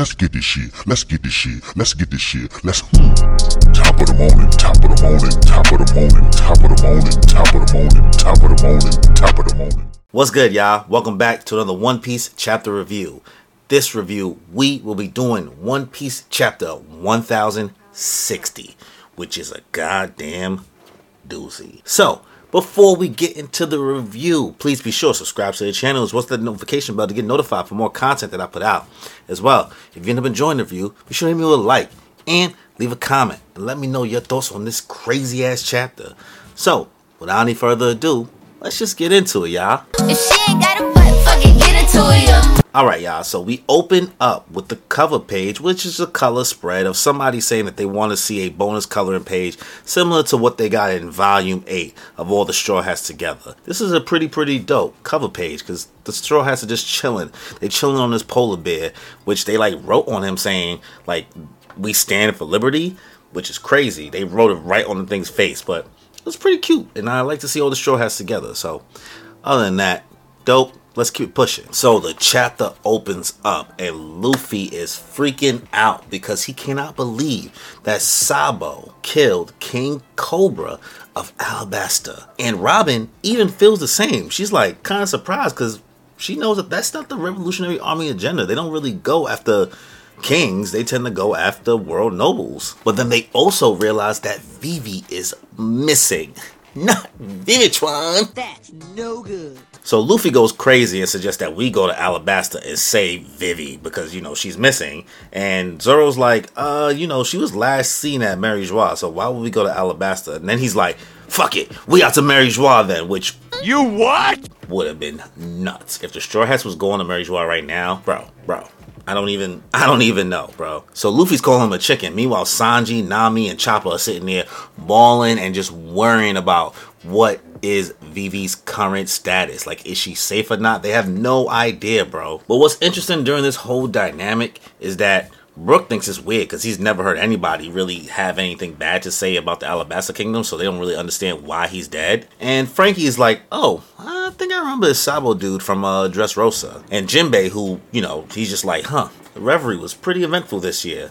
Let's get this shit. Let's get this shit. Let's get this shit. Let's. Hmm. Top of the morning. Top of the morning. Top of the morning. Top of the morning. Top of the morning. Top of the morning. Top of the morning. What's good, y'all? Welcome back to another One Piece chapter review. This review, we will be doing One Piece chapter 1060, which is a goddamn doozy. So, before we get into the review, please be sure to subscribe to the channel as well as the notification bell to get notified for more content that I put out. As well, if you end up enjoying the review, be sure to hit me a like and leave a comment and let me know your thoughts on this crazy ass chapter. So, without any further ado, let's just get into it, y'all. If she ain't got a butt, get into it, yo. Alright, y'all, so we open up with the cover page, which is a color spread of somebody saying that they want to see a bonus coloring page similar to what they got in volume 8 of all the Straw Hats together. This is a pretty, pretty dope cover page because the Straw Hats are just chilling. They're chilling on this polar bear, which they like wrote on him saying, like, we stand for liberty, which is crazy. They wrote it right on the thing's face, but it was pretty cute, and I like to see all the Straw Hats together. So, other than that, dope let's keep pushing. So the chapter opens up and Luffy is freaking out because he cannot believe that Sabo killed King Cobra of Alabasta. And Robin even feels the same. She's like kind of surprised because she knows that that's not the Revolutionary Army agenda. They don't really go after kings, they tend to go after world nobles. But then they also realize that Vivi is missing. Not Vivitron. That's no good. So Luffy goes crazy and suggests that we go to Alabasta and save Vivi because you know she's missing. And Zoro's like, uh, you know, she was last seen at Mary Geoise, so why would we go to Alabasta? And then he's like, fuck it, we got to Mary Geoise then, which You what? would have been nuts. If the Straw Hats was going to Mary Geoise right now, bro, bro. I don't even I don't even know, bro. So Luffy's calling him a chicken. Meanwhile, Sanji, Nami, and Chopper are sitting there bawling and just worrying about what is Vivi's current status. Like, is she safe or not? They have no idea, bro. But what's interesting during this whole dynamic is that Brook thinks it's weird because he's never heard anybody really have anything bad to say about the Alabasta Kingdom, so they don't really understand why he's dead. And Franky is like, oh, I think I remember this Sabo dude from uh, Dressrosa. And Jinbei, who, you know, he's just like, huh, the Reverie was pretty eventful this year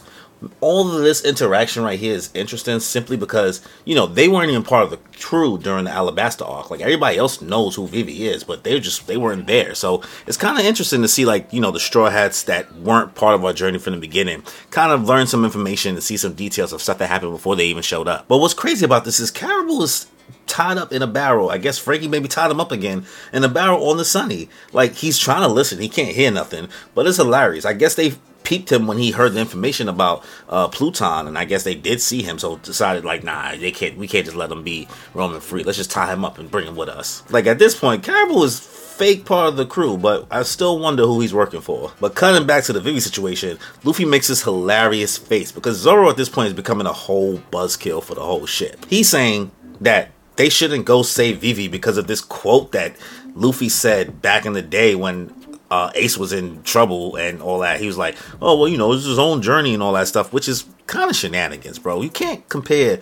all of this interaction right here is interesting simply because you know they weren't even part of the crew during the Alabasta arc. Like everybody else knows who Vivi is, but they just they weren't there. So it's kind of interesting to see like you know the Straw Hats that weren't part of our journey from the beginning, kind of learn some information and see some details of stuff that happened before they even showed up. But what's crazy about this is Caribou is tied up in a barrel. I guess Franky maybe tied him up again in a barrel on the sunny. Like he's trying to listen, he can't hear nothing, but it's hilarious. I guess they peeped him when he heard the information about uh, Pluton, and I guess they did see him, so decided like, nah, they can't, we can't just let him be roaming free. Let's just tie him up and bring him with us. Like at this point, Caribou is fake part of the crew, but I still wonder who he's working for. But cutting back to the Vivi situation, Luffy makes this hilarious face because Zoro at this point is becoming a whole buzzkill for the whole ship. He's saying that they shouldn't go save Vivi because of this quote that Luffy said back in the day when uh, Ace was in trouble and all that. He was like, "Oh well, you know, it's his own journey and all that stuff," which is kind of shenanigans, bro. You can't compare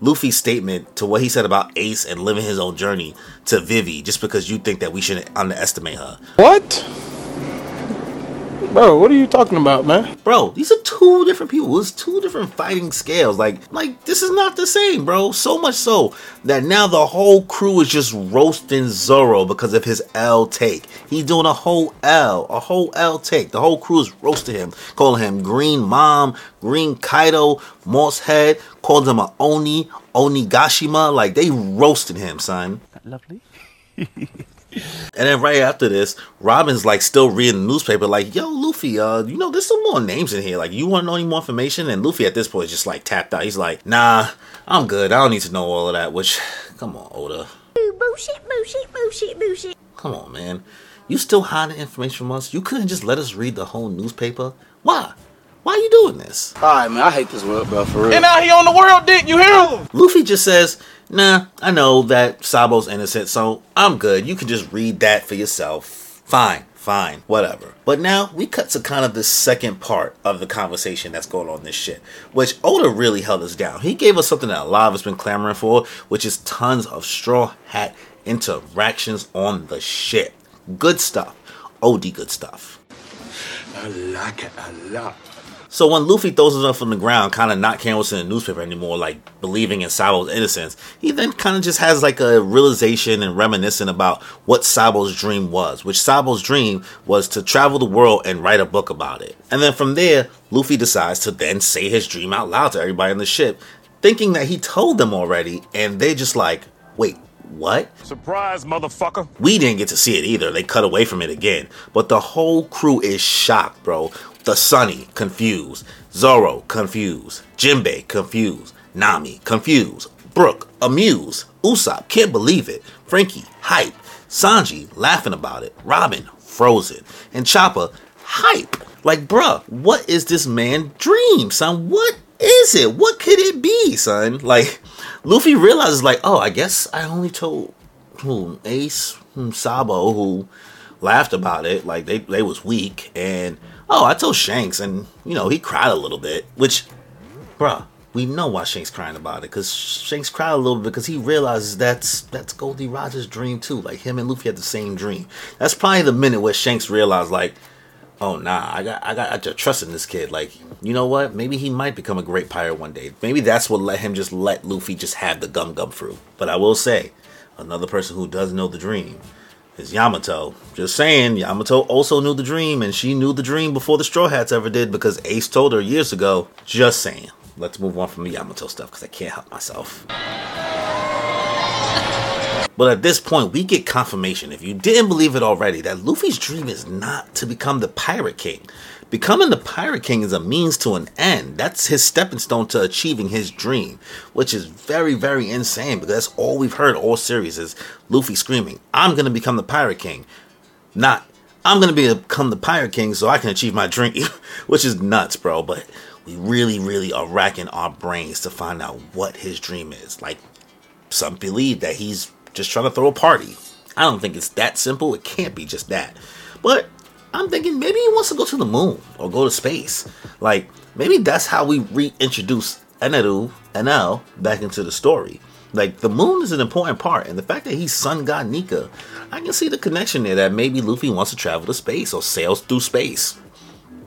Luffy's statement to what he said about Ace and living his own journey to Vivi just because you think that we shouldn't underestimate her. What? Bro, what are you talking about, man? Bro, these are two different people. It's two different fighting scales. Like, like this is not the same, bro. So much so that now the whole crew is just roasting Zoro because of his L take. He's doing a whole L, a whole L take. The whole crew is roasting him, calling him Green Mom, Green Kaido, Moss Head, called him a Oni, Onigashima. Like they roasted him, son. Lovely. And then right after this, Robin's like still reading the newspaper, like, yo, Luffy, uh, you know, there's some more names in here. Like, you want to know any more information? And Luffy at this point is just like tapped out. He's like, nah, I'm good. I don't need to know all of that. Which, come on, Oda. Bullshit, bullshit, bullshit, bullshit. Come on, man. You still hiding information from us? You couldn't just let us read the whole newspaper? Why? Why are you doing this? Alright, man, I hate this world, bro, for real. And now he on the world dick, you hear him? Luffy just says, nah, I know that Sabo's innocent, so I'm good. You can just read that for yourself. Fine, fine, whatever. But now we cut to kind of the second part of the conversation that's going on this shit, which Oda really held us down. He gave us something that a lot of us been clamoring for, which is tons of Straw Hat interactions on the ship. Good stuff. OD good stuff. I like it a lot. So when Luffy throws himself on the ground, kind of not canvassing the newspaper anymore, like believing in Sabo's innocence, he then kind of just has like a realization and reminiscing about what Sabo's dream was, which Sabo's dream was to travel the world and write a book about it. And then from there, Luffy decides to then say his dream out loud to everybody on the ship, thinking that he told them already, and they just like, wait, what? Surprise, motherfucker. We didn't get to see it either. They cut away from it again. But the whole crew is shocked, bro. The Sunny, confused. Zoro, confused. Jinbei, confused. Nami, confused. Brook, amused. Usopp, can't believe it. Franky, hype. Sanji, laughing about it. Robin, frozen. And Chopper, hype. Like, bruh, what is this man dream, son? What is it? What could it be, son? Like, Luffy realizes, like, oh, I guess I only told Ace, hmm, Sabo, who laughed about it, like they they was weak, and oh, I told Shanks, and you know he cried a little bit, which, bruh, we know why Shanks crying about it, because Shanks cried a little bit because he realizes that's that's Gol D. Rogers' dream too. Like him and Luffy had the same dream. That's probably the minute where Shanks realized, like, oh nah, I got I got I just trust in this kid. Like, you know what? Maybe he might become a great pirate one day. Maybe that's what let him just let Luffy just have the gum gum fruit. But I will say, another person who does know the dream is Yamato. Just saying, Yamato also knew the dream, and she knew the dream before the Straw Hats ever did because Ace told her years ago. Just saying. Let's move on from the Yamato stuff because I can't help myself. But at this point, we get confirmation, if you didn't believe it already, that Luffy's dream is not to become the Pirate King. Becoming the Pirate King is a means to an end. That's his stepping stone to achieving his dream, which is very, very insane because that's all we've heard all series is Luffy screaming, I'm going to become the Pirate King. Not, I'm going to become the Pirate King so I can achieve my dream, which is nuts, bro. But we really, really are racking our brains to find out what his dream is. Like, some believe that he's just trying to throw a party. I don't think it's that simple. It can't be just that. But I'm thinking maybe he wants to go to the moon or go to space. Like maybe that's how we reintroduce Eneru Enel back into the story. Like the moon is an important part, and the fact that he's sun god Nika, I can see the connection there that maybe Luffy wants to travel to space or sails through space.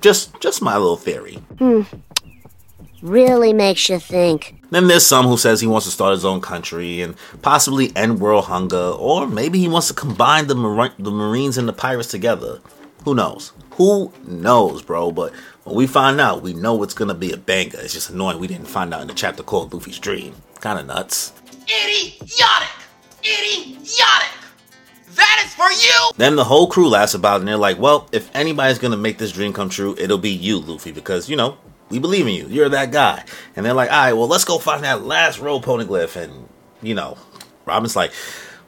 Just just my little theory. Hmm. Really makes you think. Then there's some who says he wants to start his own country and possibly end world hunger, or maybe he wants to combine the Mar- the Marines and the pirates together. Who knows? Who knows, bro? But when we find out, we know it's gonna be a banger. It's just annoying we didn't find out in the chapter called Luffy's Dream. Kind of nuts. Idiotic! Idiotic! That is for you! Then the whole crew laughs about it and they're like, well, if anybody's gonna make this dream come true, it'll be you, Luffy, because, you know, we believe in you. You're that guy. And they're like, all right, well, let's go find that last road poneglyph. And, you know, Robin's like,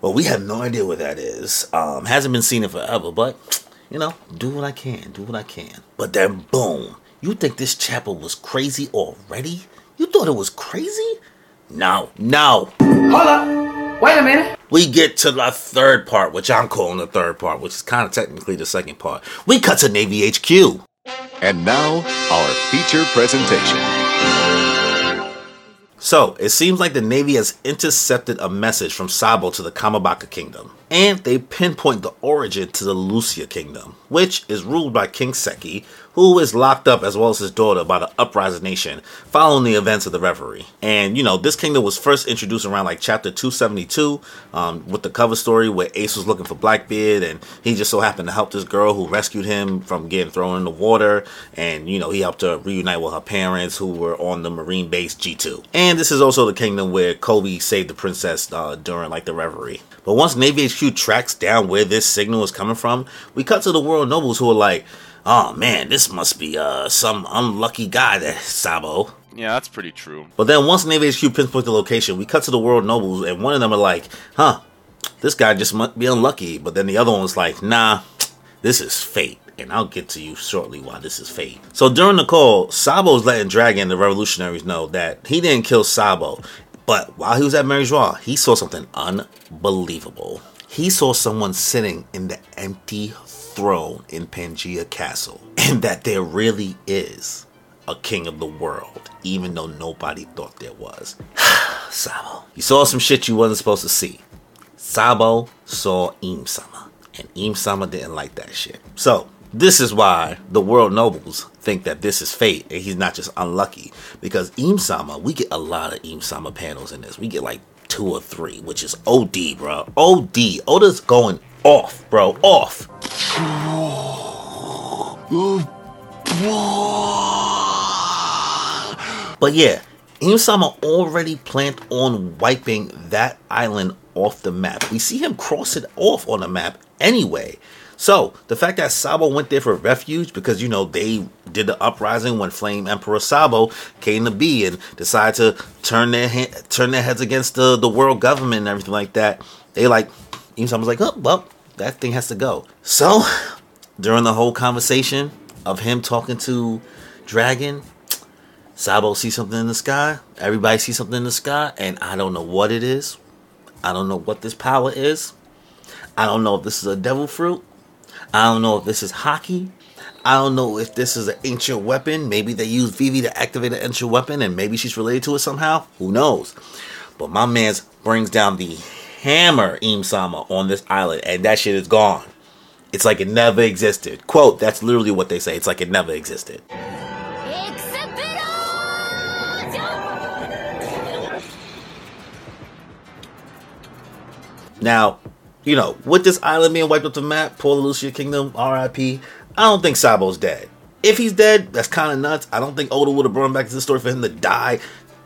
well, we have no idea what that is. Um, hasn't been seen in forever, but, you know, do what I can, do what I can. But then, boom, you think this chapel was crazy already? You thought it was crazy? No, no. Hold up! Wait a minute! We get to the third part, which I'm calling the third part, which is kind of technically the second part. We cut to Navy HQ. And now, our feature presentation. So, it seems like the Navy has intercepted a message from Sabo to the Kamabaka Kingdom, and they pinpoint the origin to the Lucia Kingdom, which is ruled by King Seki, who is locked up as well as his daughter by the Uprising Nation following the events of the Reverie. And, you know, this kingdom was first introduced around like chapter 272 um, with the cover story where Ace was looking for Blackbeard and he just so happened to help this girl who rescued him from getting thrown in the water. And, you know, he helped her reunite with her parents who were on the Marine base G2. And this is also the kingdom where Koby saved the princess uh, during like the Reverie. But once Navy HQ tracks down where this signal is coming from, we cut to the world nobles who are like, oh man, this must be uh some unlucky guy that Sabo. Yeah, that's pretty true. But then once Navy HQ pinpoints the location, we cut to the world nobles, and one of them are like, huh, this guy just must be unlucky. But then the other one's like, nah, this is fate. And I'll get to you shortly why this is fate. So during the call, Sabo's letting Dragon, the revolutionaries, know that he didn't kill Sabo. But while he was at Mary Geoise, he saw something unbelievable. He saw someone sitting in the empty throne in Pangaea Castle, and that there really is a king of the world, even though nobody thought there was. Sabo, you saw some shit you wasn't supposed to see. Sabo saw Im Sama, and Im Sama didn't like that shit. So, This is why the world nobles think that this is fate and he's not just unlucky. Because Im Sama, we get a lot of Im Sama panels in this. We get like two or three, which is OD, bro. OD. Oda's going off, bro. Off. But yeah, Im-sama already planned on wiping that island off the map. We see him cross it off on the map anyway. So the fact that Sabo went there for refuge because you know they did the uprising when Flame Emperor Sabo came to be and decided to turn their turn their heads against the the world government and everything like that. They like Im-sama was like, oh well, that thing has to go. So during the whole conversation of him talking to Dragon, Sabo sees something in the sky. Everybody sees something in the sky, and I don't know what it is. I don't know what this power is. I don't know if this is a devil fruit. I don't know if this is haki. I don't know if this is an ancient weapon. Maybe they use Vivi to activate an ancient weapon, and maybe she's related to it somehow. Who knows? But my man's brings down the hammer Im Sama on this island, and that shit is gone. It's like it never existed. Quote, that's literally what they say. It's like it never existed. Now, you know, with this island being wiped off the map, poor Lucia Kingdom, RIP, I don't think Sabo's dead. If he's dead, that's kind of nuts. I don't think Oda would have brought him back to the story for him to die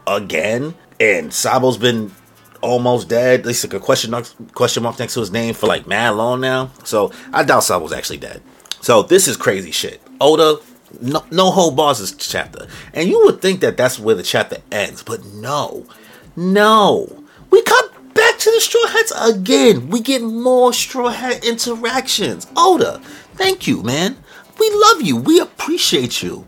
again. And Sabo's been almost dead. At least like a question mark, question mark next to his name for like mad long now. So I doubt Sabo's actually dead. So this is crazy shit. Oda, no, no whole this chapter. And you would think that that's where the chapter ends, but no, no. We come back to the Straw Hats again. We get more Straw Hat interactions. Oda, thank you, man. We love you. We appreciate you.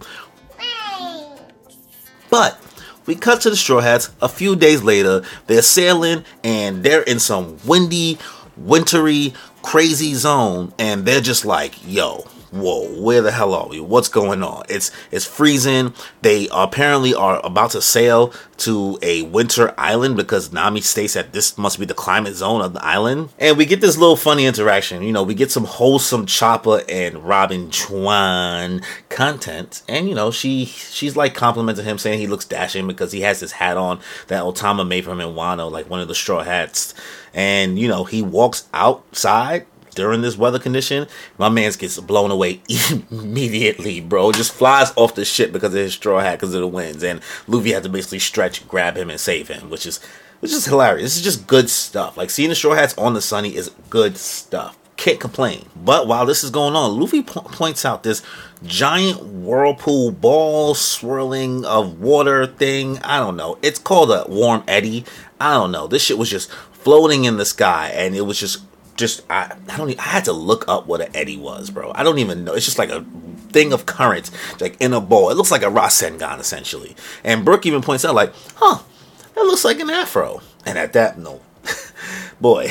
But we cut to the Straw Hats a few days later. They're sailing and they're in some windy, wintry, crazy zone. And they're just like, yo, whoa, where the hell are we? What's going on? It's it's freezing. They apparently are about to sail to a winter island because Nami states that this must be the climate zone of the island. And we get this little funny interaction. You know, we get some wholesome Chopper and Robin Chuan content. And you know, she she's like complimenting him, saying he looks dashing because he has this hat on that Otama made for him in Wano, like one of the straw hats. And you know, he walks outside during this weather condition, my man's gets blown away immediately, bro. Just flies off the ship because of his straw hat because of the winds, and Luffy had to basically stretch, grab him, and save him, which is which is hilarious. This is just good stuff. Like seeing the straw hats on the sunny is good stuff. Can't complain. But while this is going on, Luffy po- points out this giant whirlpool ball swirling of water thing. I don't know. It's called a warm eddy. I don't know. This shit was just floating in the sky, and it was just just I, I don't I had to look up what an eddy was, bro. I don't even know. It's just like a thing of current, like in a bowl. It looks like a Rasengan essentially. And Brook even points out like, huh, that looks like an afro. And at that no, boy.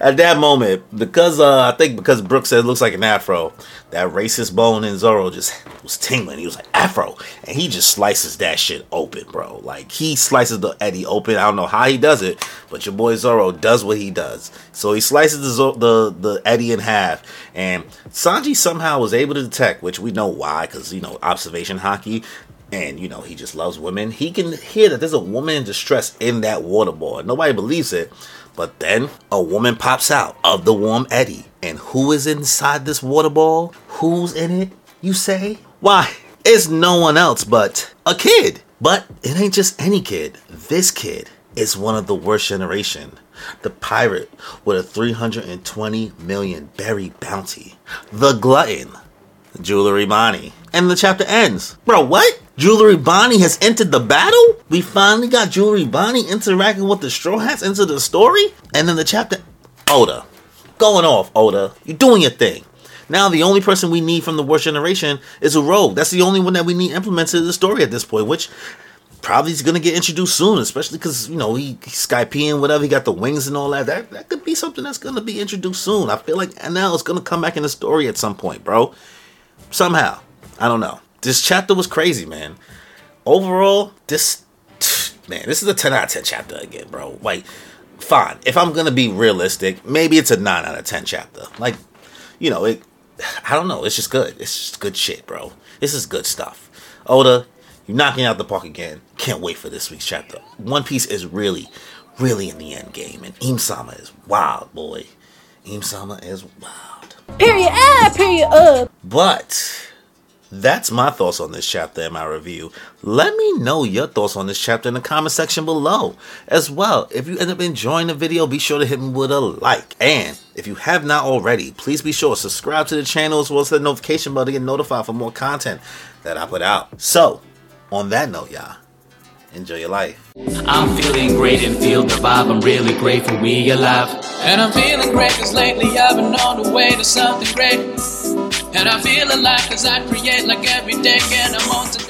At that moment, because uh, I think because Brook said it looks like an afro, that racist bone in Zoro just was tingling. He was like afro, and he just slices that shit open, bro. Like he slices the eddy open. I don't know how he does it, but your boy Zoro does what he does. So he slices the the the eddy in half, and Sanji somehow was able to detect, which we know why, because you know observation haki. And you know he just loves women. He can hear that there's a woman in distress in that water ball. Nobody believes it, but then a woman pops out of the warm eddy. And who is inside this water ball? Who's in it, you say? Why, it's no one else but a kid. But it ain't just any kid. This kid is one of the worst generation. The pirate with a 320 million berry bounty. The glutton. Jewelry Bonney. And the chapter ends. Bro, what? Jewelry Bonney has entered the battle? We finally got Jewelry Bonney interacting with the Straw Hats into the story? And then the chapter. Oda. Going off, Oda. You're doing your thing. Now the only person we need from the worst generation is Urouge. That's the only one that we need implemented in the story at this point, which probably is gonna get introduced soon, especially because you know he he's Skypiean, whatever. He got the wings and all that. That that could be something that's gonna be introduced soon. I feel like Enel is gonna come back in the story at some point, bro. Somehow, I don't know. This chapter was crazy, man. Overall, this man, this is a ten out of ten chapter again, bro. Like, fine. If I'm gonna be realistic, maybe it's a nine out of ten chapter. Like, you know, it I don't know. It's just good. It's just good shit, bro. This is good stuff. Oda, you're knocking out the park again. Can't wait for this week's chapter. One Piece is really, really in the end game, and Im Sama is wild, boy. Im Sama is wild. Period. Ah, period. Up. But that's my thoughts on this chapter in my review. Let me know your thoughts on this chapter in the comment section below. As well, if you end up enjoying the video, be sure to hit me with a like. And if you have not already, please be sure to subscribe to the channel as well as the notification bell to get notified for more content that I put out. So, on that note, y'all, enjoy your life. I'm feeling great and feel the vibe. I'm really grateful we alive. And I'm feeling great cause lately I've been on the way to something great. And I feel alive cause I create like every day and I'm on today.